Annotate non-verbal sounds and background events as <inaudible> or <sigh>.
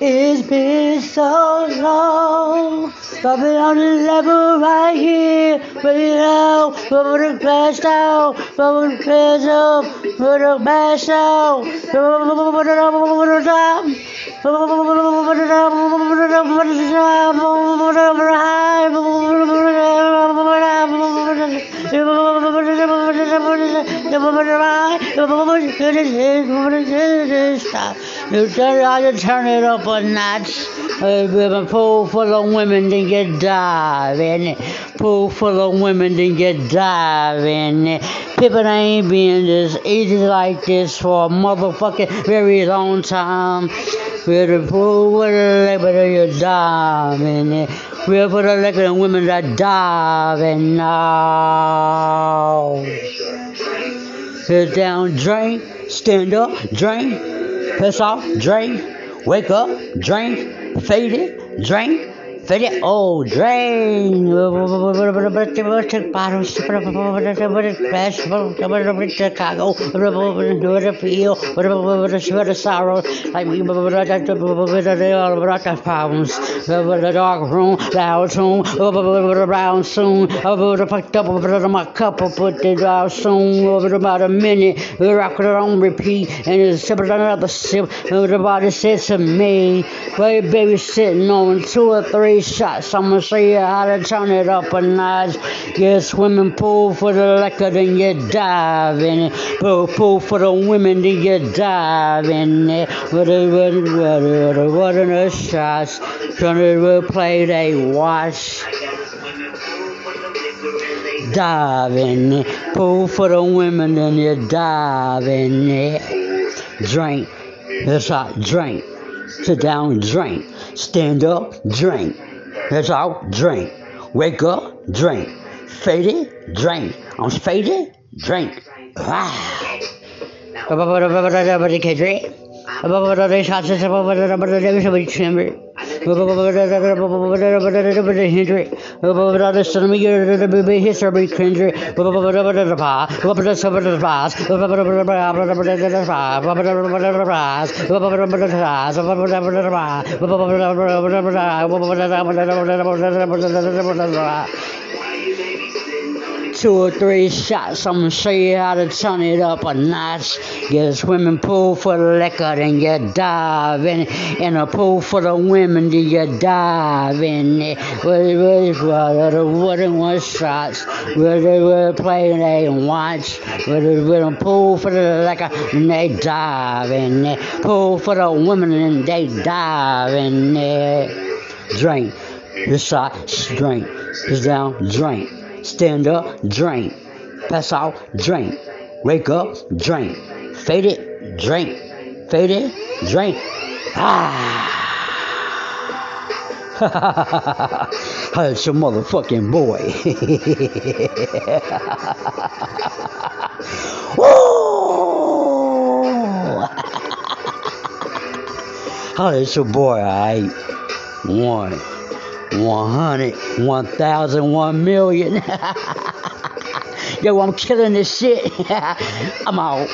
It's been so long, but we on the level right here. We know, we're the best out, we're the best out, we're the best out, we're the top. You try to turn it up a notch. A pool full of women, then get diving. Pool full of women, then get diving. People ain't been this easy like this for a motherfucking very long time. With a pool with a liquor, you're diving. We'll put a liquor in women that diving now. Sit down, drink, stand up, drink, piss off, drink, wake up, drink, fade it, drink, fade it, oh, drink. Bottles, Chicago, feel, sorrow, like me, problems, the dark room, loud the brown soon, over the fucked up over my cup, put it out soon, over about a minute, rock it on repeat, and it's sipping another sip, everybody said to me, well, baby sitting on two or three shots, I'm gonna show you how to turn it up a notch, get a swimming pool for the liquor, then you dive in it, pool, pool for the women, then you dive in it, what a, what a, what a, what a shots, it, will play, they in it. Pool for the women and you dive in it. Drink. That's hot. Drink. Sit down. Drink. Stand up. Drink. That's out. Drink. Wake up. Drink. Faded. Drink. I'm faded. Drink. Ah. Two or three shots, I'm gonna show you how to turn it up a notch. Get a swimming pool for the liquor, then you dive in it. In a pool for the women, then you dive in it. With the wooden one shots, with the play they watch. With a pool for the liquor, and they dive in it. Pool for the women, and they dive in it. Drink. This shot, drink. This down, drink. Stand up, drink. Pass out, drink. Wake up, drink. Fade it, drink. Fade it, drink. Ah! <laughs> That's your motherfucking boy. <laughs> Woo! <laughs> How is your boy, alright? One, one hundred, one thousand, one million. <laughs> Yo, I'm killing this shit. <laughs> I'm out.